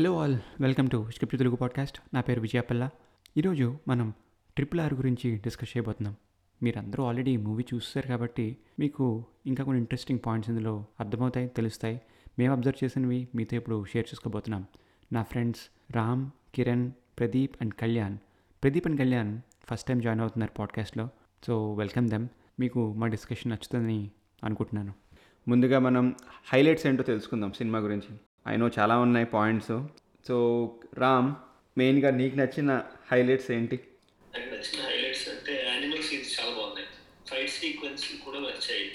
Hello all welcome to script Telugu podcast నా పేరు విజయపల్ల. ఈరోజు మనం ట్రిపుల్ ఆర్ గురించి డిస్కస్ చేయబోతున్నాం. మీరందరూ ఆల్రెడీ మూవీ చూస్తారు కాబట్టి మీకు ఇంకా కొన్ని ఇంట్రెస్టింగ్ పాయింట్స్ ఇందులో అర్థమవుతాయి తెలుస్తాయి. మేము అబ్జర్వ్ చేసినవి మీతో ఇప్పుడు షేర్ చేసుకోబోతున్నాం. నా friends Ram Kiran Pradeep and Kalyan Pradeep and Kalyan first time join అవుతున్నారు పాడ్కాస్ట్లో సో వెల్కమ్ దెమ్ మీకు మా డిస్కషన్ నచ్చుతుందని అనుకుంటున్నాను. ముందుగా మనం హైలైట్స్ ఏంటో తెలుసుకుందాం సినిమా గురించి. అయినో చాలా ఉన్నాయి పాయింట్స్ సో రామ్ మెయిన్గా నీకు నచ్చిన హైలైట్స్ ఏంటి? నాకు నచ్చిన హైలైట్స్ అంటే యానిమల్ సీన్స్ చాలా బాగున్నాయి. ఫైట్ సీక్వెన్స్ కూడా వచ్చాయి.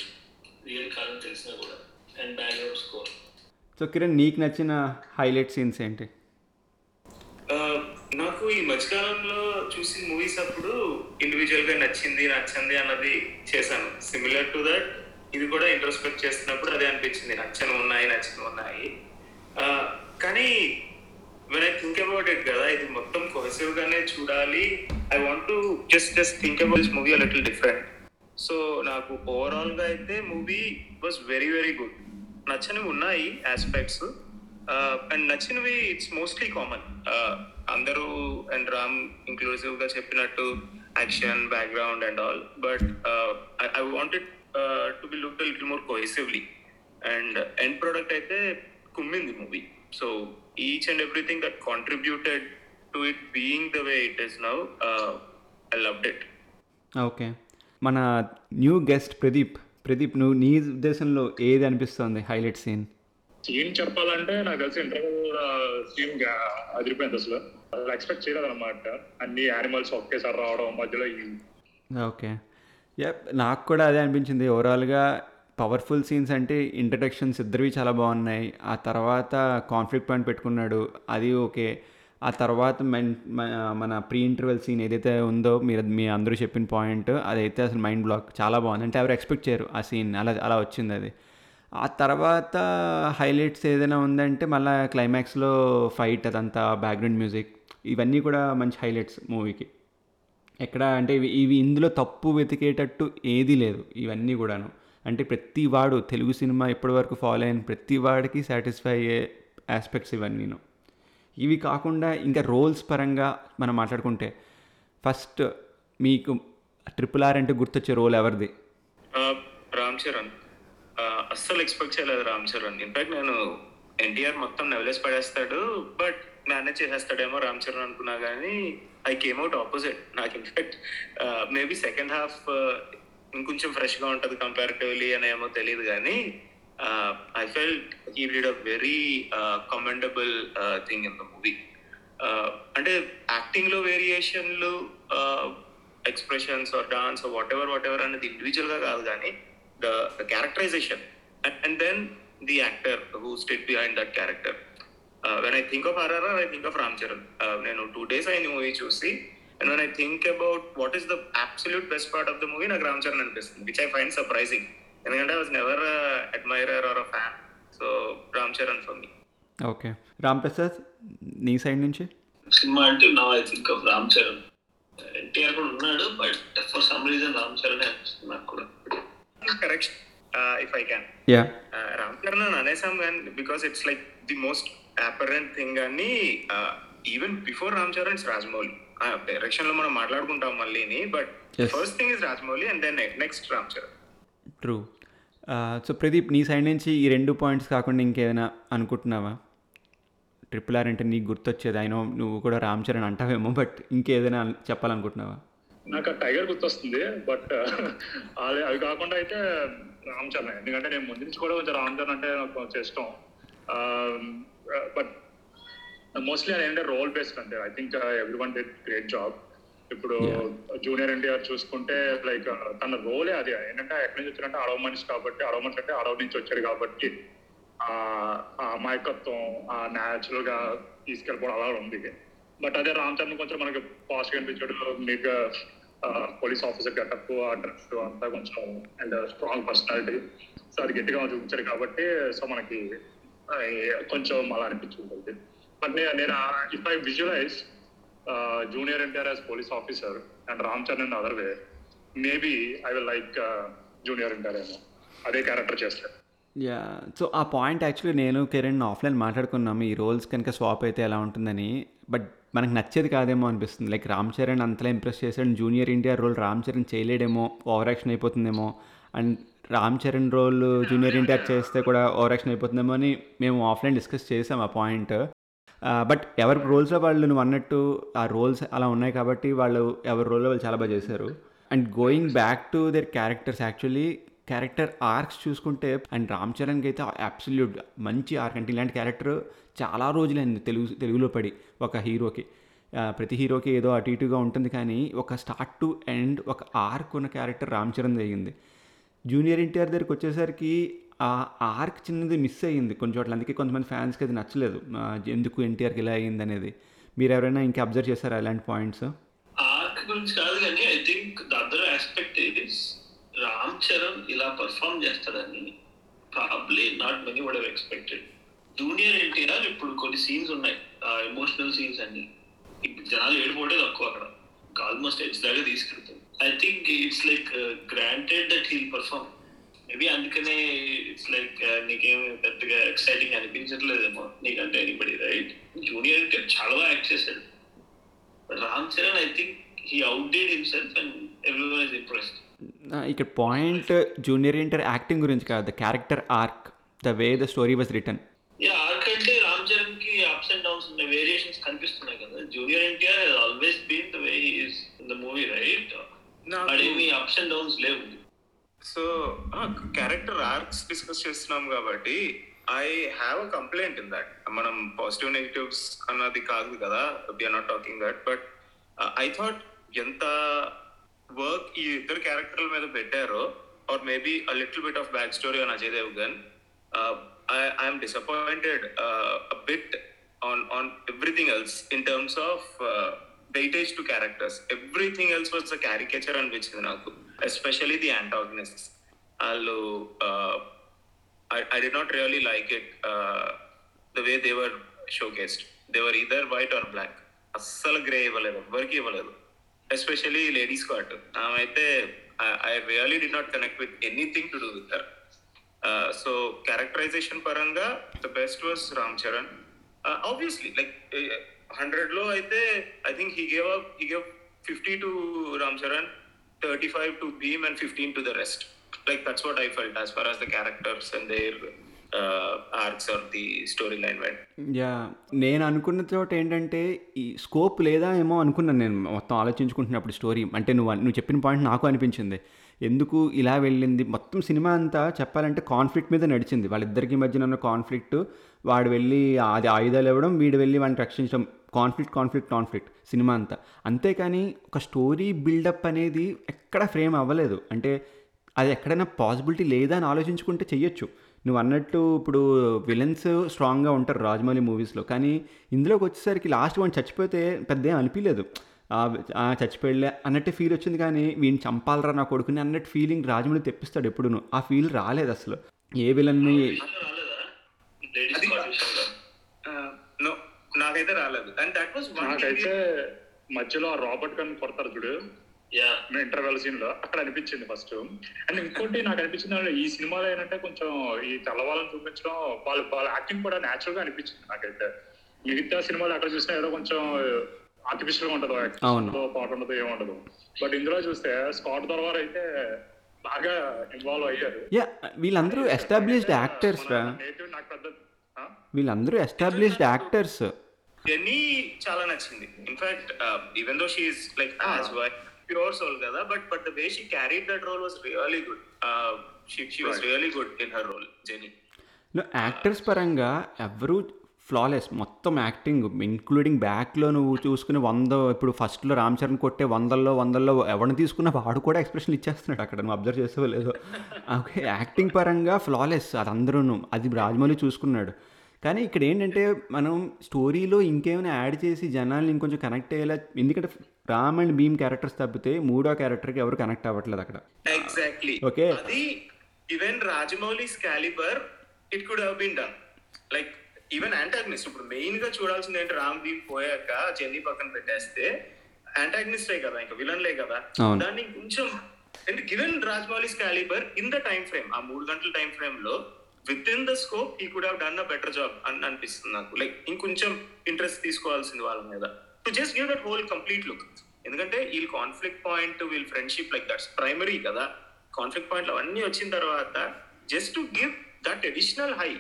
రియల్ కాలం తెలిసినా కూడా. And background score so Kiran నీకు నచ్చిన హైలైట్ సీన్స్ ఏంటి? నాకు ఈ మధ్యకాలంలో చూసిన మూవీస్ అప్పుడు ఇండివిజువల్గా నచ్చింది నచ్చింది అన్నది చేశాను. సిమిలర్ టు దట్ ఇది కూడా ఇంట్రోస్పెక్ట్ చేస్తున్నప్పుడు అదే అనిపించింది. నచ్చని ఉన్నాయి నచ్చని ఉన్నాయి. కానీ when I think about it కదా ఇది మొత్తం కొహసివ్ గానే చూడాలి. I want to just just think about this movie little different so నాకు ఓవరాల్గా అయితే movie was very very good నచ్చనివి ఉన్నాయి ఆస్పెక్ట్స్ అండ్ నచ్చినవి ఇట్స్ మోస్ట్లీ కామన్ అందరూ అండ్ రామ్ ఇంక్లూసివ్గా చెప్పినట్టు action background and all but I wanted to be look little more cohesively and end product అయితే కుమ్మింది movie so each and everything that contributed to it being the way it is now I loved it okay మన new guest Pradeep Pradeep నువ్వు నీ ఉద్దేశంలో ఏది అనిపిస్తుంది highlight scene scene చెప్పాలంటే నాకు తెలిసి ఇంటర్వ్యూ సీన్ అదిరిపోయింది అసలు. అసలు ఎక్స్పెక్ట్ చేయలేదు అనమాట అన్ని యానిమల్స్ ఒకేసారి రావడం మధ్యలో ఓకే యప్ నాకు కూడా అదే అనిపించింది. ఓవరాల్గా పవర్ఫుల్ సీన్స్ అంటే ఇంట్రడక్షన్స్ ఇద్దరివి చాలా బాగున్నాయి. ఆ తర్వాత కాన్ఫ్లిక్ట్ పాయింట్ పెట్టుకున్నాడు అది ఓకే. ఆ తర్వాత మెన్ మన ప్రీ ఇంటర్వెల్ సీన్ ఏదైతే ఉందో మీరు మీ అందరూ చెప్పిన పాయింట్ అదైతే అసలు మైండ్ బ్లాక్ చాలా బాగుంది. అంటే ఎవరు ఎక్స్పెక్ట్ చేయరు ఆ సీన్ అలా అలా వచ్చింది అది. ఆ తర్వాత హైలైట్స్ ఏదైనా ఉందంటే మళ్ళీ క్లైమాక్స్లో ఫైట్ అదంతా బ్యాక్గ్రౌండ్ మ్యూజిక్ ఇవన్నీ కూడా మంచి హైలైట్స్ మూవీకి. ఎక్కడ అంటే ఇవి ఇవి ఇందులో తప్పు వెతికేటట్టు ఏదీ లేదు ఇవన్నీ కూడాను. అంటే ప్రతి వాడు తెలుగు సినిమా ఇప్పటివరకు ఫాలో అయిన ప్రతి వాడికి సాటిస్ఫై అయ్యే ఆస్పెక్ట్స్ ఇవన్నీను. ఇవి కాకుండా ఇంకా రోల్స్ పరంగా మనం మాట్లాడుకుంటే ఫస్ట్ మీకు ట్రిపుల్ ఆర్ అంటే గుర్తొచ్చే రోల్ ఎవరిది? రామ్ చరణ్. అస్సలు ఎక్స్పెక్ట్ చేయలేదు రామ్ చరణ్ ఇన్ఫాక్ట్ నేను ఎన్టీఆర్ మొత్తం నెవలేసి పడేస్తాడు బట్ మేనేజ్ చేసేస్తాడేమో రామ్ చరణ్ అనుకున్నా కానీ ఐ కేమ్ అవుట్ ఆపోజిట్ నాకు in fact maybe second half ఇంకొంచెం ఫ్రెష్గా ఉంటుంది కంపారిటివ్లీ అనేమో తెలియదు కానీ I felt he did a very commendable thing in the movie అంటే యాక్టింగ్లో వేరియేషన్లు expressions or dance whatever whatever అనేది ఇండివిజువల్గా కాదు కానీ the characterisation and then the actor who sat behind that character when I think of RRR I think of Ram Charan నేను two days అయిన movie చూసి and when I think about what is the absolute best part of the movie నాకు రామ్ చరణ్ అనిపిస్తుంది which I find surprising ఎందుకంటే I was never admirer or a fan so Ram Charan for me okay Ram Prasad నీ side నుంచి? Cinema అంటే నా I think of Ram Charan. NTR కూడా ఉన్నాడు but for some reason Ram Charan అనిపిస్తుంది నాకు కూడా. Correction if I can yeah Ram Charan అని అనేసాం కానీ because it's like the most apparent thing అని even before Ram Charan it's Rajamouli డైరెక్షన్లో మనం మాట్లాడుకుంటాం మళ్ళీని but. First thing is Rajamouli and then next Ram Charan true so Pradeep నీ side నుంచి ఈ రెండు పాయింట్స్ కాకుండా ఇంకేమైనా అనుకుంటున్నావా? ట్రిపుల్ ఆర్ అంటే నీకు గుర్తొచ్చేది. అయినో నువ్వు కూడా రామ్ చరణ్ అంటావేమో బట్ ఇంకేదైనా చెప్పాలనుకుంటున్నావా? నాకు ఆ టైగర్ గుర్తొస్తుంది బట్ అది అవి కాకుండా అయితే రామ్ చరణ్ ఎందుకంటే నేను ముందు నుంచి కూడా కొంచెం రామ్ చరణ్ అంటే నాకు కొంచెం ఇష్టం. బట్ మోస్ట్లీ అది ఏంటంటే రోల్ బేస్డ్ అంటే I think everyone did great job ఇప్పుడు జూనియర్ ఎన్టీఆర్ చూసుకుంటే లైక్ తన రోలే అది. ఏంటంటే ఎక్కడి నుంచి వచ్చారంటే అడవ మనిషి కాబట్టి అడవ మనిషి అంటే అడవ నుంచి వచ్చాడు కాబట్టి ఆ ఆ అమాయకత్వం ఆ న్యాచురల్గా తీసుకెళ్ళిపోవడం అలా ఉంది. బట్ అదే రామ్ చరణ్ కొంచెం మనకి పాస్ట్గా అనిపించాడు. మీకు పోలీస్ ఆఫీసర్ గెటప్ ఆ డ్రెస్ అంతా కొంచెం అండ్ స్ట్రాంగ్ పర్సనాలిటీ సో అది గట్టిగా చూపించాడు కాబట్టి సో మనకి కొంచెం అలా అనిపించుకుంటుంది బట్ నేను if I visualise junior NTR as police officer and Ram Charan other way maybe I will like junior NTR ఏమో అదే క్యారెక్టర్ చేస్తాడు యా సో ఆ పాయింట్ యాక్చువల్లీ నేను కిరణ్ ఆఫ్లైన్ మాట్లాడుకున్నాము. ఈ రోల్స్ కనుక స్వాప్ అయితే ఎలా ఉంటుందని. బట్ మనకు నచ్చేది కాదేమో అనిపిస్తుంది. లైక్ రామ్ చరణ్ అంతలా ఇంప్రెస్ చేశాడు. Junior India role Ram Charan చేయలేడేమో. Over action అయిపోతుందేమో. And Ram Charan role junior India చేస్తే కూడా ఓవర్ యాక్షన్ అయిపోతుందేమో అని మేము ఆఫ్లైన్ డిస్కస్ చేసాం ఆ పాయింట్ బట్ ఎవరి రోల్స్లో వాళ్ళు నువ్వు అన్నట్టు ఆ రోల్స్ అలా ఉన్నాయి కాబట్టి వాళ్ళు ఎవరి రోల్లో వాళ్ళు చాలా బాగా చేశారు. And going back to their characters actually character arcs చూసుకుంటే అండ్ రామ్ చరణ్కి అయితే అబ్సల్యూట్ మంచి ఆర్క్ అంటే ఇలాంటి క్యారెక్టర్ చాలా రోజులైంది తెలుగు తెలుగులో పడి ఒక హీరోకి ప్రతి హీరోకి ఏదో అటు ఇటుగా ఉంటుంది కానీ ఒక స్టార్ట్ టు ఎండ్ ఒక ఆర్క్ ఉన్న క్యారెక్టర్ రామ్ చరణ్ అయ్యింది. జూనియర్ ఎన్టీఆర్ దగ్గరికి వచ్చేసరికి ఆ ఆర్క్ చిన్నది మిస్ అయ్యింది కొన్ని చోట్ల. అందుకే కొంతమంది ఫ్యాన్స్కి అది నచ్చలేదు. ఎందుకు ఎన్టీఆర్కి ఇలా అయ్యింది అనేది. మీరు ఎవరైనా ఇంకా అబ్జర్వ్ చేశారా అలాంటి పాయింట్స్ ఆర్క్ గురించి కాదు కానీ I think the other aspect is Ram Charan ఇలా పర్ఫామ్ చేస్తాడని probably not many would have expected junior NTR ఇప్పుడు కొన్ని సీన్స్ ఉన్నాయి. ఎమోషనల్ సీన్స్ అన్ని. ఇప్పుడు జనాలు ఏడిపోవడే తక్కువ అక్కడ. ఆల్మోస్ట్ ఎడ్జ్ దాకా తీసుకెళ్తాం I think it's like granted that he'll perform maybe అందుకనే ఇట్స్ లైక్ నీకేం పెద్దగా ఎక్సైటింగ్ అనిపించట్లేదేమో నీకంటే ఎనీబడి రైట్ జూనియర్ ఎన్టీఆర్ చాలా బాగా యాక్ట్ చేశాడు. Ram Charan I think he outdid himself and everyone is impressed ఇక్కడ పాయింట్ జూనియర్ ఎన్టీఆర్ యాక్టింగ్ గురించి కాదు the character arc the way the story was written yeah arc అంటే రామ్ చరణ్కి అప్స్ అండ్ డౌన్స్ ఉన్నాయి variations కనిపిస్తున్నాయి కదా. Junior NTR he's always been the way he's in the movie right అదేమి ups and downs లేవు. So character arcs discuss చేస్తున్నాం కాబట్టి I have a complaint in that మనం పాజిటివ్ నెగిటివ్స్ అన్నది కాదు కదా we're not talking that but I thought ఎంత work ఈ ఇద్దరు క్యారెక్టర్ల మీద పెట్టారో or maybe a little bit of back story on Ajay Devgan I'm disappointed bit on on everything else in terms of weightage to characters everything else was a caricature అనిపించింది నాకు especially the antagonist వాళ్ళు I, I did not really like it uh, the way they were showcased. They were either white or black. అస్సలు grey ఇవ్వలేదు ఎవరికి ఇవ్వలేదు especially Lady Scott ఆమె అయితే I really did not connect with anything to do with her so characterisation పరంగా the best was Ram Charan obviously like హండ్రెడ్లో అయితే I think he gave up he gave fifty to Ram Charan thirty five to Bheem and fifteen to the rest like that's what I felt as far as the characters and their uh, arcs or the storyline went. Yeah నేను అనుకున్న చోట ఏంటంటే ఈ scope లేదా ఏమో అనుకున్నాను నేను. మొత్తం ఆలోచించుకుంటున్నప్పుడు స్టోరీ అంటే నువ్వు నువ్వు చెప్పిన పాయింట్ నాకు అనిపించింది. ఎందుకు ఇలా వెళ్ళింది? మొత్తం సినిమా అంతా చెప్పాలంటే కాన్ఫ్లిక్ట్ మీద నడిచింది. వాళ్ళిద్దరికి మధ్యన ఉన్న కాన్ఫ్లిక్ట్ వాడు వెళ్ళి అది ఆయుధాలు ఇవ్వడం వీడు వెళ్ళి వాడిని రక్షించడం. కాన్ఫ్లిక్ట్ కాన్ఫ్లిక్ట్ కాన్ఫ్లిక్ట్ సినిమా అంతా. అంతేకాని ఒక స్టోరీ బిల్డప్ అనేది ఎక్కడ ఫ్రేమ్ అవ్వలేదు. అంటే అది ఎక్కడైనా పాసిబిలిటీ లేదా అని ఆలోచించుకుంటే చెయ్యొచ్చు. నువ్వు అన్నట్టు ఇప్పుడు విలన్స్ స్ట్రాంగ్గా ఉంటారు రాజమౌళి మూవీస్లో. కానీ ఇందులోకి వచ్చేసరికి లాస్ట్ వన్ చచ్చిపోతే పెద్ద ఏం అనిపించలేదు ఆ చచ్చిపోయలే అన్నట్టే ఫీల్ వచ్చింది కానీ వీడిని చంపాలరా నా కొడుకుని అన్నట్టు ఫీలింగ్ రాజమౌళి తెప్పిస్తాడు ఎప్పుడును. ఆ ఫీల్ రాలేదు అసలు. ఏ విలన్ని రాలేదా లేడీస్ అది- స్కాట్ విషయంలో no, నాకైతే రాలేదు. అండ్ దట్ వాస్ వన్ నాకైతే మధ్యలో ఆ రాబర్ట్ గన్ కొడతారు చూడు. యా ఇంటర్వెల్ సీన్లో అక్కడ అనిపించింది ఫస్ట్ అండ్ ఇంకోటి నాకు అనిపించింది ఈ సినిమాలో ఏంటంటే కొంచెం ఈ తెల్లవాళ్ళని చూపించడం వాళ్ళ వాళ్ళ యాక్టింగ్ కూడా న్యాచురల్గా అనిపించింది నాకైతే. మిగతా సినిమాలు ఎక్కడ చూసినా ఏదో కొంచెం ఆర్టిఫిషియల్గా ఉంటది అవును. ఏదో పాట ఉండదు. ఏముండదు బట్ ఇందులో చూస్తే స్కాట్ తర్వాత అయితే బాగా ఇన్వాల్వ్ అయ్యారు. యా వీళ్ళందరూ ఎస్టాబ్లిష్డ్ యాక్టర్స్ రా? వీళ్ళందరూ ఎస్టాబ్లిష్డ్ యాక్టర్స్ జెన్నీ చాలా నచ్చింది. In fact even though she's like as white pure soul కదా but but the way she carried that role was really good she was really good in her role Jenny actors పరంగా ఎవరు flawless మొత్తం acting including బ్యాక్లో నువ్వు చూసుకుని వంద ఇప్పుడు ఫస్ట్లో రామ్ చరణ్ కొట్టే వందల్లో వందల్లో ఎవరిని తీసుకున్నా వాడు కూడా ఎక్స్ప్రెషన్ ఇచ్చేస్తున్నాడు అక్కడ. నువ్వు అబ్జర్వ్ చేసావో లేదో. ఓకే యాక్టింగ్ పరంగా ఫ్లాలెస్ అది అందరూ అది రాజమౌళి చూసుకున్నాడు. కానీ ఇక్కడ ఏంటంటే మనం స్టోరీలో ఇంకేమైనా యాడ్ చేసి జనాల్ని ఇంకొంచెం కనెక్ట్ అయ్యేలా ఎందుకంటే రామ్ అండ్ భీమ్ క్యారెక్టర్స్ తప్పితే మూడో క్యారెక్టర్కి ఎవరు కనెక్ట్ అవ్వట్లేదు అక్కడ ఎగ్జాక్ట్లీ Okay. అది even Rajamouli calibre it could have been done like even antagonist ఇప్పుడు మెయిన్గా చూడాల్సింది ఏంటి రామ్ దీప్ పోయాక జెన్నీ పక్కన పెట్టేస్తే యాంటాగ్నిస్టే కదా ఇంకా విలన్లే కదా. దాన్ని కొంచెం and given Rajamouli calibre in the time frame ఆ మూడు గంటల టైం ఫ్రేమ్లో within the scope he could have done a better job అని అనిపిస్తుంది నాకు. లైక్ ఇంకొంచెం ఇంట్రెస్ట్ తీసుకోవాల్సింది వాళ్ళ మీద. To just give that whole complete look ఎందుకంటే వీళ్ళు కాన్ఫ్లిక్ట్ పాయింట్ వీళ్ళ ఫ్రెండ్షిప్ లైక్ దట్స్ ప్రైమరీ కదా. కాన్ఫ్లిక్ట్ పాయింట్లు అవన్నీ వచ్చిన తర్వాత just to give that additional high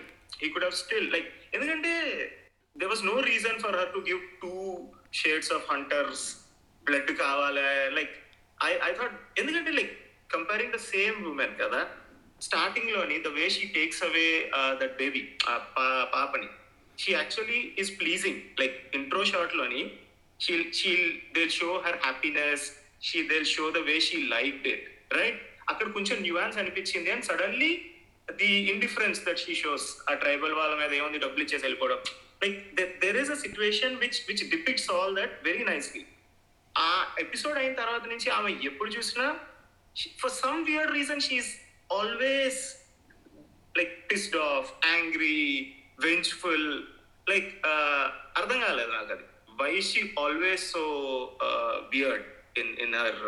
he could have still like ఎందుకంటే there was no reason for her to give two shades of hunter's blood కావాలి. Like I I thought ఎందుకంటే like comparing the same woman కదా స్టార్టింగ్లోని the way she takes away that baby పాపని she actually is pleasing like intro షార్ట్లోని she'll she'll they show her happiness she they show the way she like it right అక్కడ కొంచెం nuance అనిపించింది and suddenly the indifference that she shows ఆ tribal వాళ్ళ మీద ఏముంది డబ్బులు ఇచ్చేసి వెళ్ళిపోవడం. Like there is a situation which which depicts all that very nicely ఆ ఎపిసోడ్ అయిన తర్వాత నుంచి ఆమె ఎప్పుడు చూసినా for some weird reason she is always like pissed off angry vengeful like uh, అర్థం కాలేదు నాకు అది why she always so beard in in her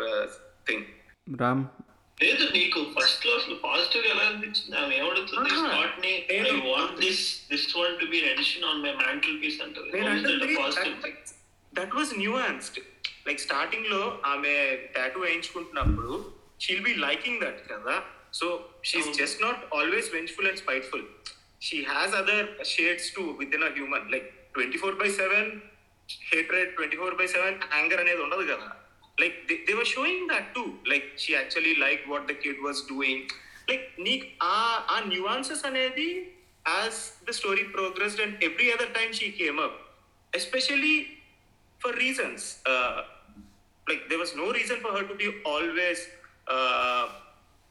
thing Ram. లేదు నీకు ఫస్ట్లో అసలు పాజిటివ్ ఎలా అనిపించింది? ఆమె ఏమడుగుతుంది ఆహా. స్పాట్ని I want this this one to be addition on my mantelpiece అంటది. దట్ వాజ్ న్యూయాన్స్డ్ లైక్ స్టార్టింగ్లో ఆమె టాటూ వేయించుకుంటున్నప్పుడు షీల్ బి లైకింగ్ దట్ కదా? సో షీఈస్ అవును. Just not always vengeful and spiteful she has other shades too within a human like twenty four by seven hatred twenty four by seven anger అనేది ఉండదు కదా. Like they were showing that to like she actually like what the kid was doing like నీకు ఆ ఆ nuances అనేది as the story progressed and every other time she came up especially for reasons uh, like there was no reason for her to be always uh,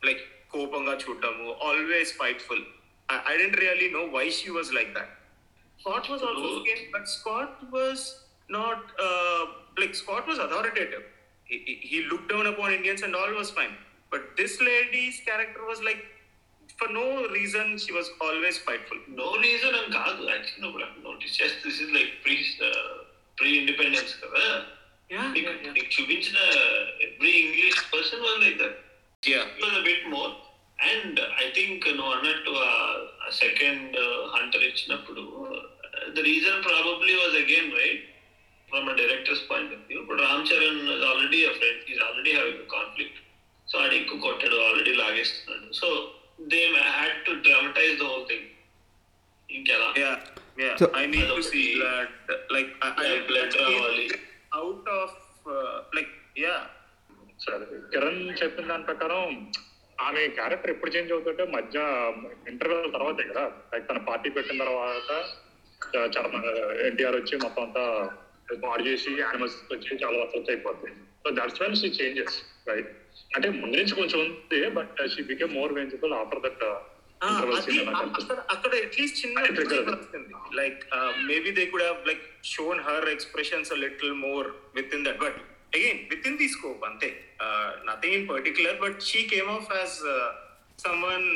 like కోపంగా చూడటము always spiteful I, I didn't really know why she was like that Scott was also Oh. scared but Scott was not uh, like Scott was authoritative he, he, he looked down upon Indians and all was fine but this lady's character was like for no reason she was always spiteful no reason అని కాదు actually నువ్వు notice చేస్తే this is like pre pre independence కదా yeah నీకు yeah, yeah. నీకు చూపించిన every English person was like that yeah. was a bit more and I think నువ్వు అన్నట్టు సెకండ్ హంటర్ ఇచ్చినప్పుడు the reason probably was again right from a director's point of view ఇప్పుడు Ram Charan already a friend is already having conflict so ఆడు ఎక్కువ కొట్టాడు already లాగేస్తున్నాడు so they had to dramatise the whole thing ఇంకెలా Yeah, yeah. So- I need to Adopted. see blood. Like I, I Yeah, blood that came రావాలి. out of uh, like yeah. సరే. కిరణ్ చెప్పిన దాని ప్రకారం ఆమె క్యారెక్టర్ ఎప్పుడు change అవుతుంటే మధ్య ఇంటర్వెల్ తర్వాతే కదా. లైక్ తన పార్టీ పెట్టిన తర్వాత చ- చర్మ ఎన్టీఆర్ వచ్చి మొత్తం అంతా పాడు చేసి యానిమల్స్ వచ్చి చాలా వర్క్ అయిపోద్ది. So that's when she changes right అంటే ముందు నుంచి కొంచెం ఉంది but she became more vengeful after that అక్కడ అట్లీస్ట్ చిన్న like maybe they could have like shown her expressions little more within that but again within the scope అంతే nothing in particular but she came off as someone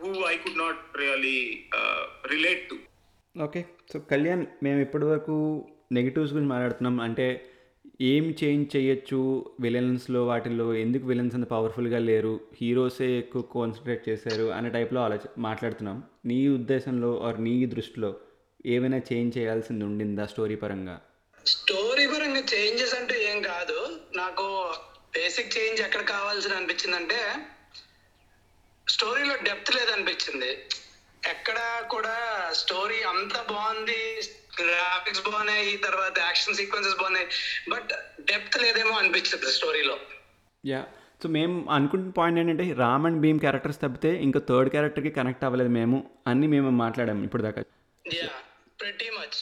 who I could not really relate to okay so Kalyan మేము ఇప్పటివరకు negatives గురించి మాట్లాడుతున్నాం. అంటే ఏం change చేయొచ్చు విలన్స్లో వాటిల్లో? ఎందుకు విలన్స్ అంత పవర్ఫుల్గా లేరు? హీరోసే ఎక్కువ కాన్సన్ట్రేట్ చేశారు అనే టైప్లో ఆలోచ మాట్లాడుతున్నాం. నీ ఉద్దేశంలో ఆర్ నీ దృష్టిలో ఏమైనా చేంజ్ చేయాల్సింది ఉండిందా స్టోరీ పరంగా? స్టోరీ పరంగా చేంజెస్ అంటే ఏం కాదు. నాకు బేసిక్ చేంజ్ ఎక్కడ కావాల్సిన అనిపించిందంటే స్టోరీలో డెప్త్ లేదనిపించింది. ఎక్కడ కూడా స్టోరీ అంత బాగుంది గ్రాఫిక్స్ బాగున్నాయి తర్వాత యాక్షన్ సీక్వెన్సెస్ బాగున్నాయి బట్ డెప్త్ లేదేమో అనిపించింది స్టోరీలో. యా. సో మేము అనుకుంటున్న పాయింట్ ఏంటంటే రామ్ అండ్ భీమ్ క్యారెక్టర్స్ తప్పితే ఇంకా థర్డ్ క్యారెక్టర్కి కనెక్ట్ అవ్వలేదు మేము అన్నీ మేము మాట్లాడాము ఇప్పుడు దాకా యా ప్రెటీ మచ్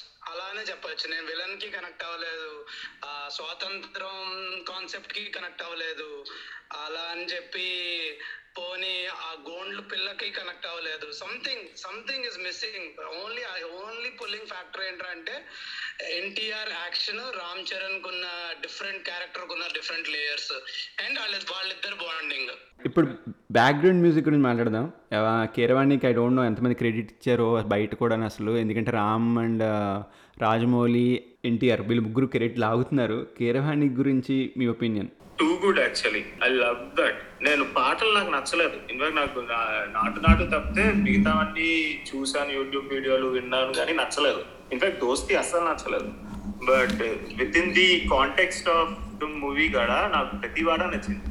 అలానే చెప్పొచ్చు. నేను విలన్కి కనెక్ట్ అవ్వలేదు. ఆ స్వాతంత్రం కాన్సెప్ట్కి కనెక్ట్ అవ్వలేదు. అలా అని చెప్పి పోనీ ఆ గోండ్లు పిల్లకి కనెక్ట్ అవ్వలేదు. Something something is missing. Only only pulling factor ఏంటంటే ఎన్టీఆర్ యాక్షన్ రామ్ చరణ్ కున్న డిఫరెంట్ క్యారెక్టర్ కున్న డిఫరెంట్ లేయర్స్. అండ్ వాళ్ళ వాళ్ళిద్దరు బాండింగ్. ఇప్పుడు బ్యాక్గ్రౌండ్ మ్యూజిక్ గురించి మాట్లాడదాం. కీరవాణికి ఐ డోంట్ నో ఎంతమంది క్రెడిట్ ఇచ్చారో బయట కూడా అసలు. ఎందుకంటే రామ్ అండ్ రాజమౌళి ఎన్టీఆర్ వీళ్ళు ముగ్గురు క్రెడిట్ లాగుతున్నారు. కీరవాణి గురించి మీ opinion too good actually I love that నేను పాటలు నాకు నచ్చలేదు. ఇన్ఫాక్ట్ నాకు నాటు నాటు తప్పితే మిగతా అన్ని చూసాను యూట్యూబ్ వీడియోలు విన్నాను కానీ నచ్చలేదు. ఇన్ఫాక్ట్ దోస్తి అస్సలు నచ్చలేదు. But within the context of the movie కూడా నాకు ప్రతి వాడ నచ్చింది.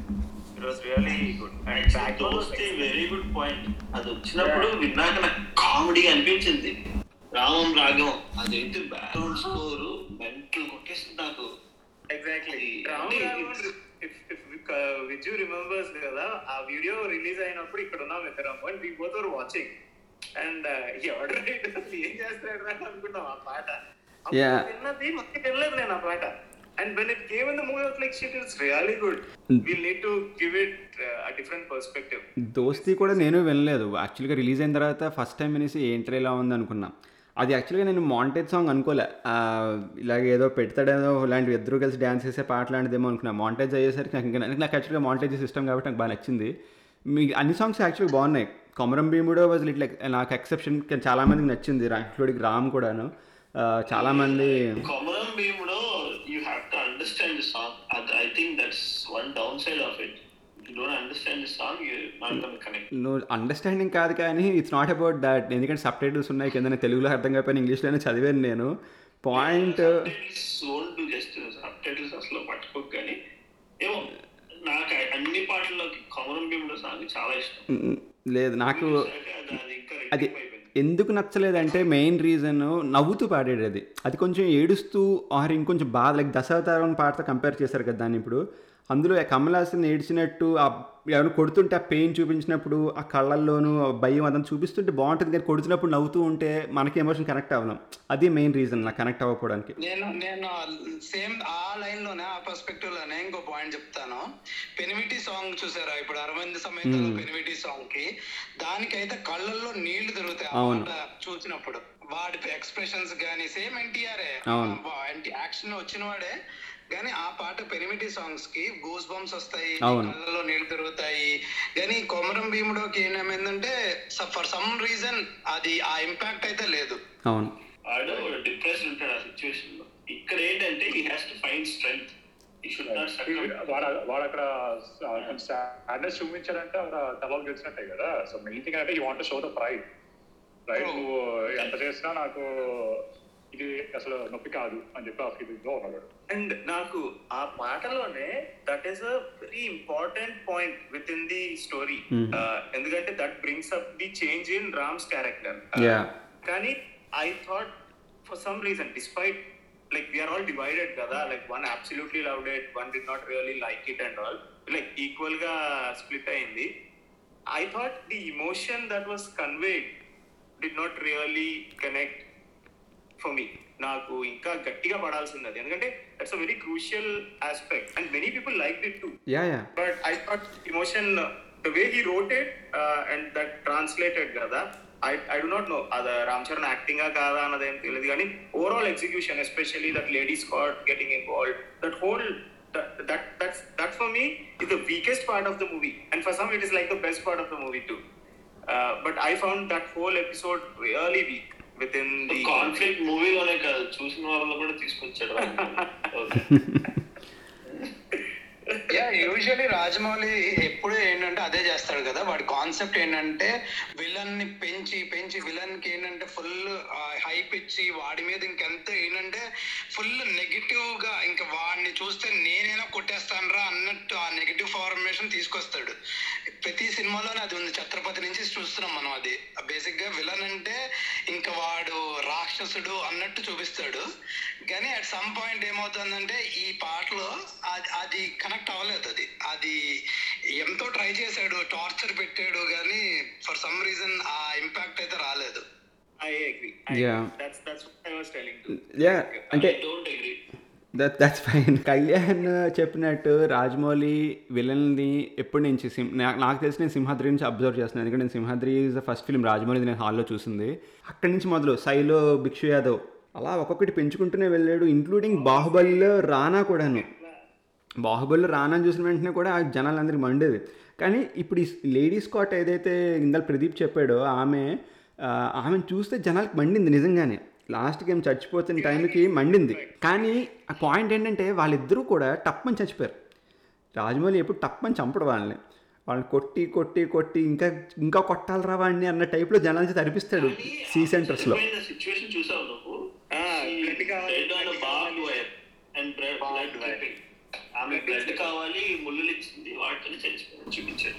It was really good and back దోస్తే very good point అది వచ్చినప్పుడు విన్నాక నాకు కామెడీ అనిపించింది. రామం రాగం. అదైతే బ్యాక్గ్రౌండ్ స్కోర్? మెంటల్ కొట్టేస్తుంది నాకు. ఎగ్జాక్ట్లీ విజు రిమెంబర్స్ కదా ఆ వీడియో రిలీజ్ అయినప్పుడు ఇక్కడ ఉన్నాం ఇద్దరం. And we both are watching and ఎవడ ఏం చేస్తాడు అని అనుకున్నాం ఆ పాట. విన్నది మొత్తం వినలేదు నేను ఆ పాట. And when it came in the movie like shit it's really good will need to give it a different perspective Dosti కూడా నేను వినలేదు. యాక్చువల్గా రిలీజ్ అయిన తర్వాత ఫస్ట్ టైం వినేసి ఏంటర్ ఇలా ఉంది అనుకున్నా. అది యాక్చువల్గా నేను మాంటేజ్ సాంగ్ అనుకోలే. ఇలాగ ఏదో పెడతాడేదో ఇలాంటివి ఇద్దరు కలిసి డ్యాన్స్ చేసే పాట లాంటిదేమో అనుకున్నా. మాంటేజ్ అయ్యేసరికి నాకు ఇంకా నాకు యాక్చువల్గా మాంటేజ్ సిస్టమ్ కాబట్టి నాకు బాగా నచ్చింది. మీ అన్ని సాంగ్స్ యాక్చువల్గా బాగున్నాయి. Komaram Bheemudo was lit like నాకు ఎక్సెప్షన్ చాలా మందికి నచ్చింది. ఇంక్లూడింగ్ రామ్ కూడాను. ఆ, చాలా మంది Komaram భీములో understand the song you not gonna connect నువ్వు అండర్స్టాండింగ్ కాదు కానీ ఇట్స్ నాట్ అబౌట్ దాట్ ఎందుకంటే సబ్ టైటిల్స్ ఉన్నాయి కింద తెలుగులో అర్థం కాకపోయినా ఇంగ్లీష్లోనే చదివాను నేను. పాయింట్ జస్ట్ సబ్ టైటిల్స్ అసలు పట్టుకోక కానీ ఏమో నాకు అన్ని పాటల్లోకి కొమరం భీముడు సాంగ్ చాలా ఇష్టం. లేదు నాకు అది ఎందుకు నచ్చలేదంటే మెయిన్ రీజన్ నవ్వుతూ పాడాడు అది. అది కొంచెం ఏడుస్తూ ఆర్ ఇంకొంచెం బాధ లైక్ దశావతారం పాటతో కంపేర్ చేశారు కదా దాన్ని ఇప్పుడు. అందులో ఆ కమల్ హాసన్ ఏడ్చినట్టు ఆ ఎవరైనా కొడుతుంటే ఆ పెయిన్ చూపించినప్పుడు ఆ కళ్ళల్లోనూ ఆ భయం అదంతా చూపిస్తుంటే బాగుంటుంది కానీ కొడుతున్నప్పుడు నవ్వుతూ ఉంటే మనకి ఎమోషన్ కనెక్ట్ అవ్వడం అది మెయిన్ రీజన్ నాకు కనెక్ట్ అవ్వకపోవడానికి. నేను నేను సేమ్ ఆ లైన్లోనే ఆ పర్స్పెక్టివ్లోనే ఇంకో పాయింట్ చెప్తాను. పెనివిటి సాంగ్ చూసారా? ఇప్పుడు అరవింద్ సమేతలో పెనివిటి సాంగ్కి దానికైతే కళ్ళల్లో నీళ్ళు తిరుగుతాయి చూసినప్పుడు. వాడి ఎక్స్ప్రెషన్స్ గానీ సేమ్ ఎన్టీఆర్ఏ అవును. యాక్షన్ వచ్చిన వాడే కానీ ఆ పాట పెనిమిటి సాంగ్స్కి గూస్ బంప్స్ వస్తాయి. కళ్ళలో నీళ్ళు తిరుగుతాయి. కానీ కొమరం భీముడోకి ఏమేందంటే ఫర్ సమ్ రీజన్ అది ఆ ఇంపాక్ట్ అయితే లేదు. అవును. వాడు డిప్రెషన్ ఉంటాడు ఆ సిచ్యువేషన్లో. ఇక్కడ ఏంటంటే he has to find strength వాడు అక్కడ సాడ్నెస్ చూపించాడంటే అక్కడ తలలు గెలిచినట్టే కదా. సో మెయిన్ థింగ్ అంటే you want show the pride right. నువ్వు ఎంత చేసినా నాకు ఇది అసలు నొప్పి కాదు అని చెప్పి ఆ ఫీలింగ్లో ఉన్నాడు అండ్ నాకు ఆ పాటలోనే that is a very important point within the story. ఎందుకంటే that brings up the change in Ram's character. కానీ I thought for some reason despite like we're all divided కదా. Like one absolutely love it one did not really like it and all like ఈక్వల్గా split అయింది. I thought the emotion that was conveyed did not really connect for me నాకు ఇంకా గట్టిగా పడాల్సింది అది. ఎందుకంటే that's a very crucial aspect and many people like it too ya ya but I thought emotion the way he wrote it and that translated కదా I I do not know అది Ram Charan acting కాదా అన్నది ఏం తెలియదు కానీ overall execution especially that lady Scott getting involve that whole that that's that for me is the weakest part of the movie and for some it is like the best part of the movie too but I found that whole episode really weak within the conflict మూవీలోనే కాదు చూసిన వాళ్ళలో కూడా తీసుకొచ్చాడు yeah usually Rajamouli ఎప్పుడు ఏంటంటే అదే చేస్తాడు కదా. వాడి కాన్సెప్ట్ ఏంటంటే విలన్ని పెంచి పెంచి విలన్కి ఏంటంటే ఫుల్ హైప్ ఇచ్చి వాడి మీద ఇంకెంత ఏంటంటే ఫుల్ నెగిటివ్గా ఇంకా వాడిని చూస్తే నేనైనా కొట్టేస్తాను రా అన్నట్టు ఆ నెగిటివ్ ఫార్మేషన్ తీసుకొస్తాడు. ప్రతి సినిమాలోనే అది ఉంది. ఛత్రపతి నుంచి చూస్తున్నాం మనం అది. బేసిక్గా విలన్ అంటే ఇంకా వాడు రాక్షసుడు అన్నట్టు చూపిస్తాడు. కానీ అట్ సమ్ పాయింట్ ఏమవుతుందంటే ఈ పాటలో అది- అది కనెక్ట్ అవ్వలేదు అది. అది ఎంతో ట్రై చేశాడు టార్చర్ పెట్టాడు కానీ ఫర్ సమ్ రీజన్ ఆ ఇంపాక్ట్ అయితే రాలేదు. I agree Yeah. That's that's I was telling to ya అంటే don't agree that that's fine Kalyan చెప్పినట్టు రాజమౌళి విలన్ని ఎప్పటి నుంచి సిం నా- నాకు తెలిసి నేను సింహాద్రి నుంచి అబ్జర్వ్ చేస్తున్నాను. ఎందుకంటే నేను Simhadri is the first film Rajamouli నేను హాల్లో చూసింది. అక్కడి నుంచి మొదలు సైలో భిక్షు యాదవ్ అలా ఒక్కొక్కటి పెంచుకుంటూనే వెళ్ళాడు ఇంక్లూడింగ్ బాహుబలిలో రానా కూడాను. బాహుబలిలో రానా చూసిన వెంటనే కూడా ఆ జనాలందరికీ మండేది. కానీ ఇప్పుడు ఈ లేడీ స్కాట్ ఏదైతే ఇందాక ప్రదీప్ చెప్పాడో ఆమె ఆమెను చూస్తే జనాలకు మండింది నిజంగానే. లాస్ట్కి ఏం చచ్చిపోతున్న టైంకి మండింది. కానీ ఆ పాయింట్ ఏంటంటే వాళ్ళిద్దరూ కూడా టప్పని చచ్చిపోయారు. రాజమౌళి ఎప్పుడు తప్పని చంపడు వాళ్ళని. వాళ్ళని కొట్టి కొట్టి కొట్టి ఇంకా ఇంకా కొట్టాలరా వాడిని అన్న టైప్లో జనాలకి తరిపిస్తాడు సీ సెంటర్స్లో. సిచ్యువేషన్ చూసావు నువ్వు? ఆమె బ్లడ్ కావాలి ముళ్ళు ఇచ్చింది వాటిని చచ్చిపోయి చూపించారు.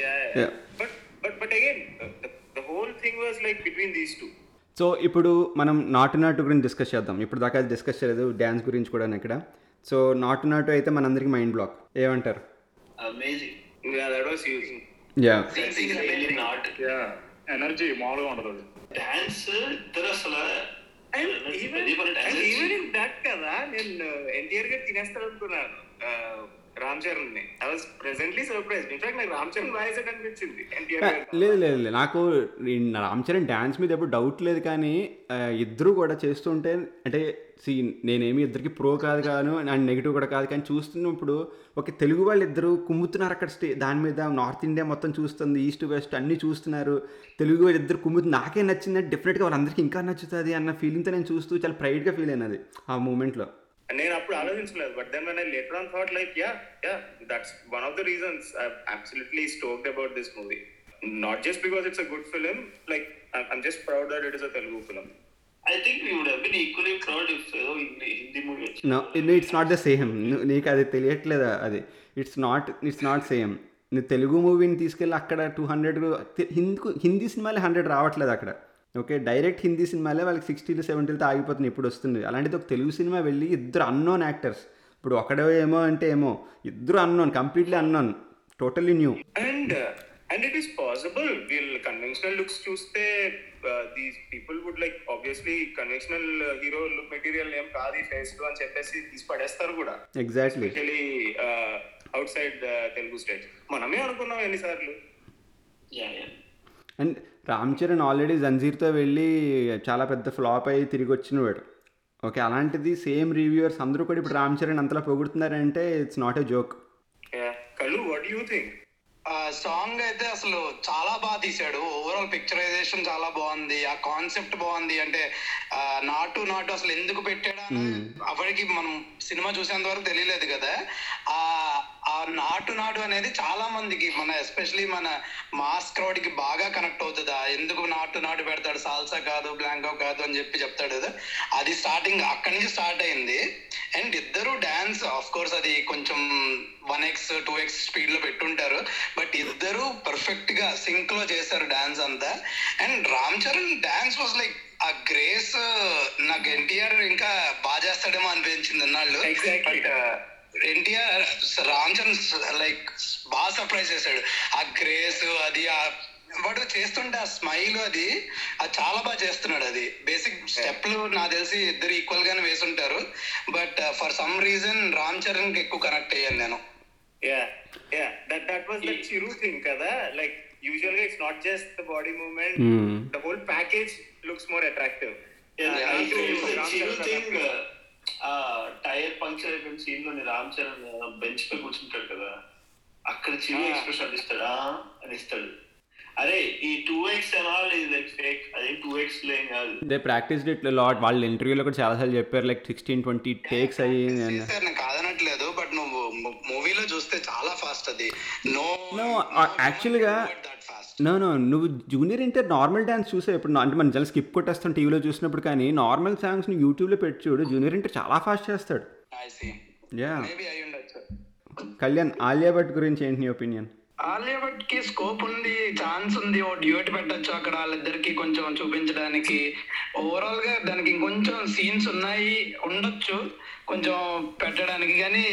Yeah, Yeah. yeah. But but but again, uh, the, the whole thing was like between these two. So ఇప్పుడు మనం నాటు నాటు గురించి డిస్కస్ చేద్దాం. ఇప్పుడు దాకా డిస్కస్ చేయలేదు డ్యాన్స్ గురించి కూడా ఇక్కడ సో నాటు నాటు అయితే మనందరికి మైండ్ బ్లాక్ ఏమంటారు? ఎనర్జీ మామూలుగా ఉండదు డాన్స్ ఇద్దరు అసలు Even చేసి- in that కదా నేను ఎన్టీఆర్ గారు తినేస్తాడు అనుకున్నాను Ram చరణ్ని. I was presently surprise in fact నాకు రామ్ చరణ్ వాయిస్ అనిపించింది లేదు లేదు లేదు. నాకు రామ్ చరణ్ డ్యాన్స్ మీద ఎప్పుడు డౌట్ లేదు కానీ ఇద్దరు కూడా చేస్తుంటే అంటే సి నేనేమి ఇద్దరికి ప్రో కాదు కాను అండ్ నెగిటివ్ కూడా కాదు కానీ చూస్తున్నప్పుడు ఒక తెలుగు వాళ్ళు ఇద్దరు కుమ్ముతున్నారు అక్కడ స్టే దాని మీద నార్త్ ఇండియా మొత్తం చూస్తుంది ఈస్ట్ వెస్ట్ అన్నీ చూస్తున్నారు. తెలుగు వాళ్ళు ఇద్దరు కుమ్ముతు నాకే నచ్చింది డెఫినెట్గా వాళ్ళందరికీ ఇంకా నచ్చుతుంది అన్న ఫీలింగ్తో నేను చూస్తూ చాలా ప్రైడ్గా ఫీల్ అయినది ఆ మూమెంట్లో నేను అప్పుడు ఆలోచించలేదు but then when I later on thought like ya ya that's one of the reasons I absolutely stoked about this movie not just because it's a good film like I'm just proud that it is a Telugu film I think we would have been equally proud if ఏదో Hindi Hindi movie no it's not the same నీకు అది తెలియట్లేదా అది? It's not it's not same నువ్వు తెలుగు మూవీని తీసుకెళ్ళి అక్కడ two hundred Hindi Hindi సినిమాలే హండ్రెడ్ రావట్లేదు అక్కడ. ఓకే డైరెక్ట్ హిందీ సినిమాలే వాళ్ళకి సిక్స్టీలు సెవెంటీలతో ఆగిపోతుంది ఇప్పుడు వస్తుంది. అలాంటిది ఒక తెలుగు సినిమా వెళ్ళి ఇద్దరు అన్నోన్ యాక్టర్స్ ఇప్పుడు ఒకడే ఏమో అంటే ఏమో ఇద్దరు unknown completely unknown totally new and and it is possible వీళ్ళు కన్వెన్షనల్ లుక్స్ చూస్తే these people would like obviously conventional hero look material ఏం కాదు ఈ ఫేస్ అని చెప్పేసి తీసి పడేస్తారు కూడా. Exactly especially outside Telugu state మనమే అనుకున్నాం ఎన్నిసార్లు. Yeah yeah and Ram Charan already జంజీర్తో వెళ్ళి చాలా పెద్ద ఫ్లాప్ అయ్యి తిరిగి వచ్చినవాడు. ఓకే అలాంటిది సేమ్ రివ్యూవర్స్ అందరూ కూడా ఇప్పుడు రామ్ చరణ్ అంతలా పొగుడుతున్నారంటే ఇట్స్ నాట్ ఎ జోక్ కళ్ళు వాట్ యూ థింక్ ఆ సాంగ్ అయితే అసలు చాలా బాగా తీశాడు. ఓవరాల్ పిక్చరైజేషన్ చాలా బాగుంది. ఆ కాన్సెప్ట్ బాగుంది. అంటే నాటు నాటు అసలు ఎందుకు పెట్టాడా అని అప్పటికి మనం సినిమా చూసేంత వరకు తెలియలేదు కదా. ఆ నాటు నాటు అనేది చాలా మందికి మన ఎస్పెషలీ మన మాస్ క్రౌడ్కి బాగా కనెక్ట్ అవుతుంది? ఎందుకు నాటు నాటు పెడతాడు? సాల్సా కాదు బ్లాంకో కాదు అని చెప్పి చెప్తాడు కదా. అది స్టార్టింగ్ అక్కడి నుంచి స్టార్ట్ అయింది. అండ్ ఇద్దరు డాన్స్ ఆఫ్ కోర్స్ అది కొంచెం వన్ ఎక్స్ టూ ఎక్స్ స్పీడ్లో పెట్టుంటారు. బట్ ఇద్దరు పర్ఫెక్ట్గా సింక్లో చేశారు డాన్స్ అంతా. And Ram Charan dance was like ఆ గ్రేస్ నాకు ఎన్టీఆర్ ఇంకా బాగా చేస్తాడేమో అనిపించింది అన్నాళ్ళు. బట్ ఎన్టీఆర్ రామ్ చరణ్ లైక్ బాగా సర్ప్రైజ్ చేశాడు ఆ గ్రేస్ అది ఆ వాడు చేస్తుంటే ఆ స్మైల్ అది అది చాలా బాగా చేస్తున్నాడు అది బేసిక్ స్టెప్లు నాకు తెలిసి ఇద్దరు ఈక్వల్ గానే వేసుంటారు but for some reason Ram చరణ్కి ఎక్కువ కనెక్ట్ అయ్యాను నేను Yeah, yeah. That that was the Chiru thing, kada. Like usually it's not just the body movement. The whole package looks more attractive. Yeah, ఆ tyre puncture అయిపోయిన సీన్లోని Ram Charan bench పై కూర్చుంటాడు కదా అక్కడ Ah. ఎక్స్ప్రెషన్ ఇస్తాడా అని ఇస్తాడు. అరే ఈ టూ ఎక్స్ అనాల్ ఇది లైక్ ఫేక్ అదే టూ ఎక్స్ లేం కాదు. దే ప్రాక్టీస్ ఇట్ లాట్ వాళ్ళ ఇంటర్వ్యూలో కూడా చాలాసార్లు చెప్పారు లైక్ సిక్స్టీన్ ట్వంటీ టేక్స్ అయ్యి నేను కాదనట్లేదు బట్ నువ్వు మూవీలో చూస్తే చాలా ఫాస్ట్ అది. No No, uh, no no నువ్వు జూనియర్ ఇంటర్ నార్మల్ డాన్స్ చూసే ఇప్పుడు నా- అంటే మన జల్ స్కిప్ కొట్టేస్తాం టీవీలో చూసినప్పుడు కానీ నార్మల్ సాంగ్స్ని యూట్యూబ్లో పెట్టి చూడు జూనియర్ ఇంటర్ చాలా ఫాస్ట్ చేస్తాడు. యా కళ్యాణ్ ఆలియా భట్ గురించి ఏంటి నీ ఒపీనియన్ ఆలియా భట్కి స్కోప్ ఉంది ఛాన్స్ ఉంది ఓ డ్యూట్ పెట్టొచ్చు అక్కడ వాళ్ళిద్దరికి కొంచెం చూపించడానికి. ఓవరాల్గా దానికి ఇంకొంచెం సీన్స్ ఉన్నాయి ఉండొచ్చు. కొంచెం పెట్టడానికి కానీ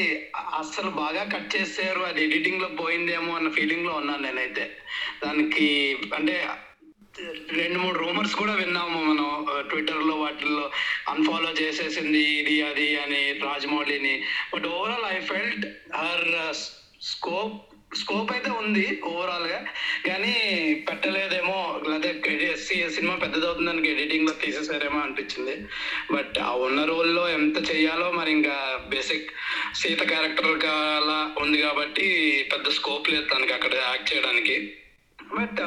అస్సలు బాగా కట్ చేసారు. అది ఎడిటింగ్లో పోయిందేమో అన్న ఫీలింగ్లో ఉన్నాను నేనైతే. దానికి అంటే రెండు మూడు రూమర్స్ కూడా విన్నాము మనం ట్విట్టర్లో వాటిల్లో అన్ఫాలో చేసేసింది ఇది అది అని రాజమౌళిని. But overall I felt her scope scope అయితే ఉంది ఓవరాల్గా. కానీ పెట్టలేదేమో లేదా సినిమా పెద్దదవుతుందని ఎడిటింగ్లో తీసేసారేమో అనిపించింది. బట్ ఆ ఉన్న రోల్లో ఎంత చెయ్యాలో మరి ఇంకా బేసిక్ సీత క్యారెక్టర్ అలా ఉంది కాబట్టి పెద్ద స్కోప్ లేదు తనకి అక్కడ యాక్ట్ చేయడానికి. బట్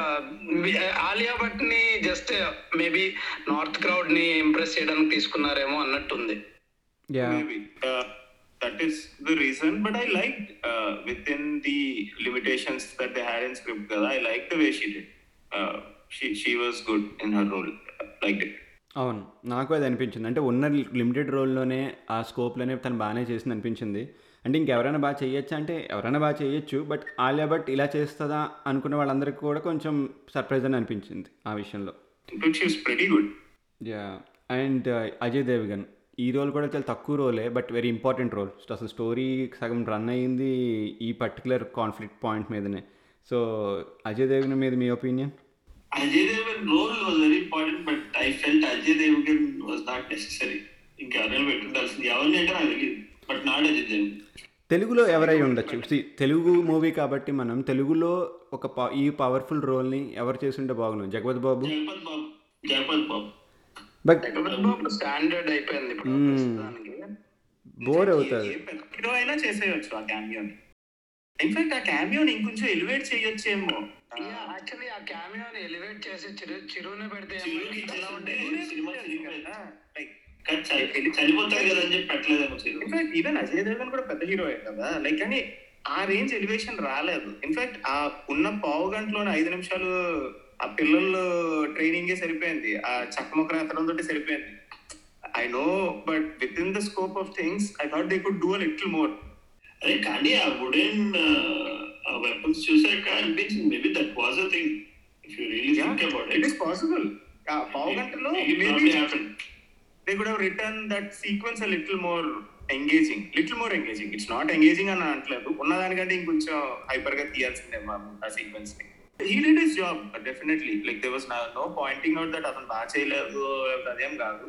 ఆలియా భట్ని జస్ట్ మేబీ నార్త్ క్రౌడ్ని ఇంప్రెస్ చేయడానికి తీసుకున్నారేమో అన్నట్టుంది. Uh, that is the reason but I like with in the limitations that they had in script కదా I like the way she did she she was good in her role like it అవును. నాకు అది అనిపించింది. అంటే ఉన్న limited రోల్లోనే ఆ స్కోప్లోనే తను బాగానే చేసింది అనిపించింది. అంటే ఇంకెవరైనా బాగా చేయొచ్చా? అంటే ఎవరైనా బాగా చేయొచ్చు బట్ ఆలియా భట్ ఇలా చేస్తుందా అనుకున్న వాళ్ళందరికీ కూడా కొంచెం సర్ప్రైజ్ అని అనిపించింది ఆ విషయంలో. అండ్ అజయ్ దేవ్ దేవ్గన్ ఈ రోల్ కూడా చాలా తక్కువ రోలే బట్ వెరీ ఇంపార్టెంట్ రోల్. అసలు స్టోరీ సగం రన్ అయ్యింది ఈ పర్టికులర్ కాన్ఫ్లిక్ట్ పాయింట్ మీదనే. సో అజయ్ దేవగన్ మీద మీ opinion? Ajay Devgan role was very important but I felt Ajay Devgan was not necessary ఇంకెవరైనా పెట్టుండాల్సింది. ఎవరిని అంటే నాకు తెలియదు బట్ నాట్ అజయ్ దేవగన్. తెలుగులో ఎవరై ఉండొచ్చు? తెలుగు మూవీ కాబట్టి మనం తెలుగులో ఒక ఈ పవర్ఫుల్ రోల్ని ఎవరు చేస్తుంటే బాగుండు జగపతి బాబు? జగపత్ బాబు. జగపత్ బాబు. బట్ స్టాండర్డ్ అయిపోయింది బోర్ అవుతుంది. హీరో అయినా చేసేయచ్చు ఆ క్యామియోని ఇన్ఫాక్ట్ ఆ క్యామియోని ఇంకొంచెం ఎలివేట్ చేయొచ్చేమో. యాక్చువల్లీ ఆ క్యామియోని ఎలివేట్ చేసి చిరు చిరువునే పెడితే. లైక్ కానీ చని- చనిపోతారు కదా అని చెప్పి పెట్టలేదేమో Chiru. In fact even Ajay Devgan కూడా పెద్ద హీరో కదా. లైక్ కానీ ఆ రేంజ్ ఎలివేషన్ రాలేదు. ఇన్ఫాక్ట్ ఆ ఉన్న పావు గంటలోనే ఐదు నిమిషాలు ఆ పిల్లలు ట్రైనింగే సరిపోయింది. ఆ చక్కమొక్కర ఎత్తడం తోటి సరిపోయింది. I know but within the scope of things I thought they could do a little more అదే కానీ ఆ వుడెన్ వెపన్స్ చూసాక అనిపించింది. Maybe that was a thing if you think about it is possible ఆ పావు గంటలో they could have return that sequence a little more engaging little more engaging it's not engaging అని అనట్లేదు. ఉన్నదానికంటే ఇంకొంచెం హైపర్గా తీయాల్సిందే మనం ఆ సీక్వెన్స్ని. He did his job definitely like they was no pointing out that అతను బాగా చేయలేదు అదేం కాదు.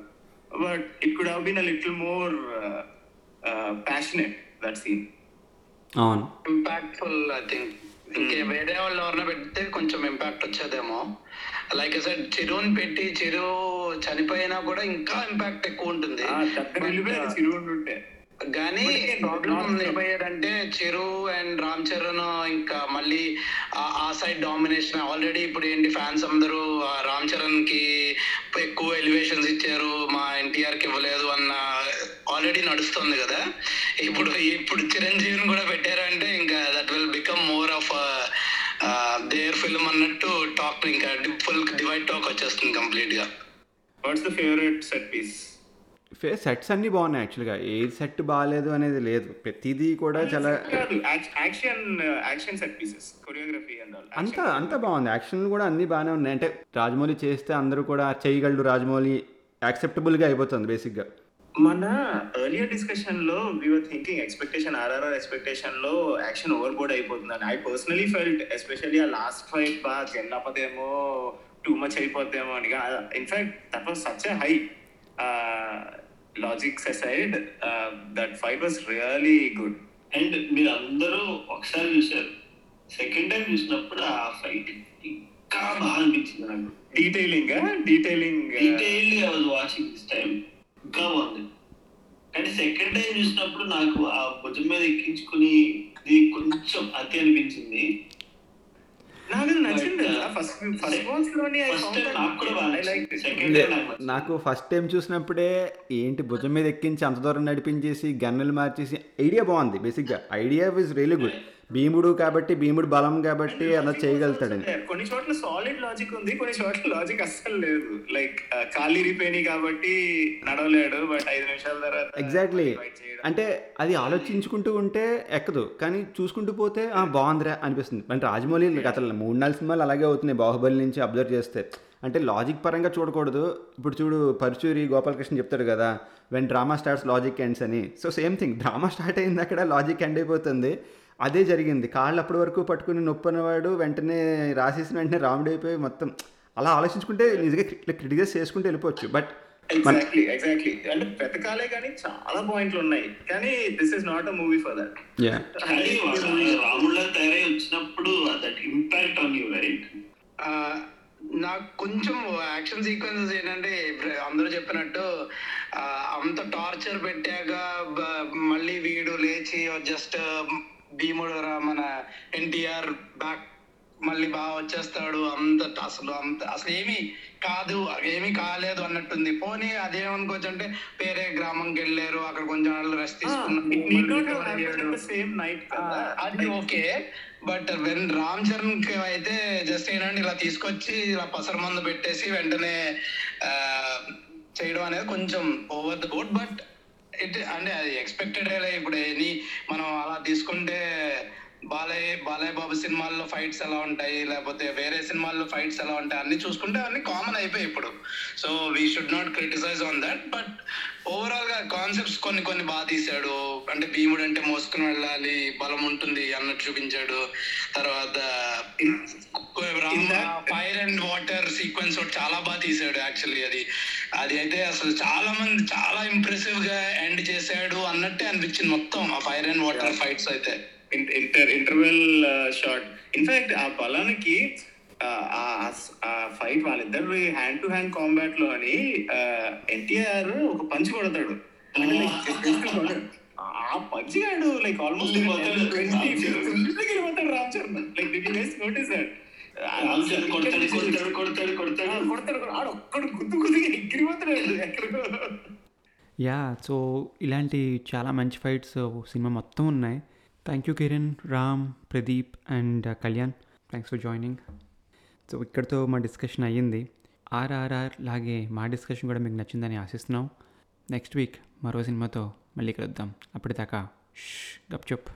But it could have been a little more passionate that scene అవును. ఇంపాక్ట్ఫుల్ ఐ థింక్ ఇంకే వేరే వాళ్ళు ఎవరైనా పెడితే కొంచెం ఇంపాక్ట్ వచ్చేదేమో. లైక్ సార్ చిరుని పెట్టి చిరు చనిపోయినా కూడా ఇంకా ఇంపాక్ట్ ఎక్కువ ఉంటుంది. దగ్గర వెళ్ళిపోయేది చిరువుండి ఉంటే కానీ But again, ప్రాబ్లం not- ఏమయ్యాడంటే చిరు అండ్ రామ్ చరణ్ ఇంకా మళ్ళీ ఆ- సైడ్ డామినేషన్ ఆల్రెడీ ఇప్పుడు ఏంటి ఫ్యాన్స్ అందరూ ఆ రామ్ చరణ్కి ఎక్కువ ఎలివేషన్స్ ఇచ్చారు మా ఎన్టీఆర్కి ఇవ్వలేదు అన్న ఆల్రెడీ నడుస్తుంది కదా. ఇప్పుడు ఇప్పుడు చిరంజీవిని కూడా పెట్టారంటే ఇంకా that will become more of their film అన్నట్టు టాక్ ఇంకా ఫుల్ డివైడ్ టాక్ వచ్చేస్తుంది కంప్లీట్గా. What's the favourite set piece sets అన్నీ బాగున్నాయి యాక్చువల్గా ఏ సెట్ బాగాలేదు అనేది లేదు. ప్రతిదీ కూడా చాలా action action set pieces choreography and all అంతా అంతా బాగుంది. యాక్షన్లు కూడా అన్నీ బాగానే ఉన్నాయి. అంటే రాజమౌళి చేస్తే అందరూ కూడా చేయగలడు రాజమౌళి యాక్సెప్టబుల్గా అయిపోతుంది బేసిక్గా మన ఎర్లియర్ డిస్కషన్లో వీఆర్ థింకింగ్ ఎక్స్పెక్టేషన్ ఆర్ఆర్ఆర్ ఎక్స్పెక్టేషన్లో యాక్షన్ ఓవర్ బోర్డ్ అయిపోతుందని. ఐ పర్సనలీ ఫెల్ట్ ఎస్పెషల్లీ ఆ లాస్ట్ ఫైట్ బాగా గెల్లపదేమో టూ మచ్ అయిపోతేమో అని. In fact that was such high logics aside that fight was really good and మీరు అందరూ ఒకసారి చూశారు. సెకండ్ టైం చూసినప్పుడు ఆ ఫైట్ ఇంకా బాగా అనిపించింది నాకు. Detailing detailing detail I was watching this time ఇంకా బాగుంది. కానీ సెకండ్ టైం చూసినప్పుడు నాకు ఆ భుజం మీద ఎక్కించుకుని కొంచెం అతి అనిపించింది. నాకు నచ్చింది? నాకు ఫస్ట్ టైం చూసినప్పుడే ఏంటి భుజం మీద ఎక్కించి అంత దూరం నడిపించేసి గన్నులు మార్చేసి ఐడియా బాగుంది బేసిక్గా ఐడియా ఇస్ రియలీ గుడ్ భీముడు కాబట్టి భీముడు బలం కాబట్టి అలా చేయగలుగుతాడని కొన్ని చోట్ల సాలిడ్ లాజిక్ ఉంది కొన్ని చోట్ల లాజిక్ అస్సలు లేదు. లైక్ కాళ్ళు ఇరిపోయినాయి కాబట్టి నడవలేడు బట్ ఐదు నిమిషాల తర్వాత ఎగ్జాక్ట్లీ. అంటే అది ఆలోచించుకుంటూ ఉంటే ఎక్కదు. కానీ చూసుకుంటూ పోతే బాగుందిరా అనిపిస్తుంది. అంటే రాజమౌళి గత మూడు నాలుగు సినిమాలు అలాగే అవుతున్నాయి బాహుబలి నుంచి అబ్జర్వ్ చేస్తే. అంటే లాజిక్ పరంగా చూడకూడదు. ఇప్పుడు చూడు పరుచూరి గోపాలకృష్ణ చెప్తాడు కదా when drama starts logic ends అని. So same thing drama start అయింది అక్కడ లాజిక్ ఎండ్ అయిపోతుంది. అదే జరిగింది. కాళ్ళు అప్పటి వరకు పట్టుకుని నొప్పి అన్నవాడు వెంటనే రాసేసిన వెంటనే రాముడు అయిపోయి మొత్తం అలా ఆలోచించుకుంటే నిజంగా క్రిటికైజ్ చేసుకుంటూ వెళ్ళిపోవచ్చు. బట్ ఎగ్జాక్ట్లీ ఎగ్జాక్ట్లీ అంటే వెతకాలే కానీ చాలా పాయింట్లు ఉన్నాయి. కానీ this is not a movie for that రాముళ్ళ తయారై వచ్చినప్పుడు that impact on you right నాకు కొంచెం యాక్షన్ సీక్వెన్సెస్ ఏంటంటే అందరూ చెప్పినట్టు ఆ, అంత టార్చర్ పెట్టాక బ- మళ్ళీ వీడు లేచి జస్ట్ భీముడు మన ఎన్టీఆర్ బ్యాక్ మళ్ళీ బాగా వచ్చేస్తాడు. అంత అసలు అంత అసలు ఏమీ కాదు ఏమీ కాలేదు అన్నట్టుంది. పోనీ అదేమనుకోవచ్చు అంటే వేరే గ్రామంకి వెళ్ళారు అక్కడ కొంచెం రెస్ట్ తీసుకున్నారు. సేమ్ నైట్ ఆ, అది ఓకే. బట్ వెన్ రామ్ చరణ్కి అయితే జస్ట్ ఏంటంటే ఇలా తీసుకొచ్చి ఇలా పసర మందు పెట్టేసి వెంటనే ఆ, చేయడం అనేది కొంచెం over the boat but it అంటే అది ఎక్స్పెక్టెడ్ ఇప్పుడు ఎనీ మనం అలా తీసుకుంటే బాలయ్య బాలయ్య బాబు సినిమాల్లో ఫైట్స్ ఎలా ఉంటాయి? లేకపోతే వేరే సినిమాల్లో ఫైట్స్ ఎలా ఉంటాయి? అన్ని చూసుకుంటే అన్ని కామన్ అయిపోయాయి ఇప్పుడు. So we should not criticize on that but ఓవరాల్గా కాన్సెప్ట్స్ కొన్ని కొన్ని బాగా తీశాడు. అంటే భీముడు అంటే మోసుకుని వెళ్ళాలి బలం ఉంటుంది అన్నట్టు చూపించాడు. తర్వాత ఫైర్ అండ్ వాటర్ సీక్వెన్స్ చాలా బాగా తీశాడు యాక్చువల్లీ అది. అది అయితే అసలు చాలా మంది చాలా ఇంప్రెసివ్గా ఎండ్ చేశాడు అన్నట్టే అనిపించింది మొత్తం ఆ ఫైర్ అండ్ వాటర్ ఫైట్స్ అయితే. Inter interval shot in fact ఆ బలానికి ఆ ఫైట్ వాళ్ళిద్దరు హ్యాండ్ టు హ్యాండ్ కాంబాట్లో అని ఎన్టీఆర్ ఒక పంచ్ కొడతాడు. ఆ పంచ్ గాడు లైక్ ఆల్మోస్ట్ వెళ్ళిపోతాడు రామ్ చరణ్. లైక్ నోటీస్ కొడతాడు కొడతాడు కొడతాడు కొడతాడు. కొడతాడు ఆడు ఒక్కడు గుద్దు గుద్దుగా ఎగిరిపోతాడు ఎక్కడికో. యా సో ఇలాంటి చాలా మంచి ఫైట్స్ సినిమా మొత్తం ఉన్నాయి. Thank you Kiran Ram Pradeep and Kalyan thanks for joining so ఇక్కడితో మా డిస్కషన్ అయ్యింది. ఆర్ఆర్ఆర్ లాగే మా డిస్కషన్ కూడా మీకు నచ్చిందని ఆశిస్తున్నాం. నెక్స్ట్ వీక్ మరో సినిమాతో మళ్ళీ కలుద్దాం. అప్పటిదాకా గప్ చెప్.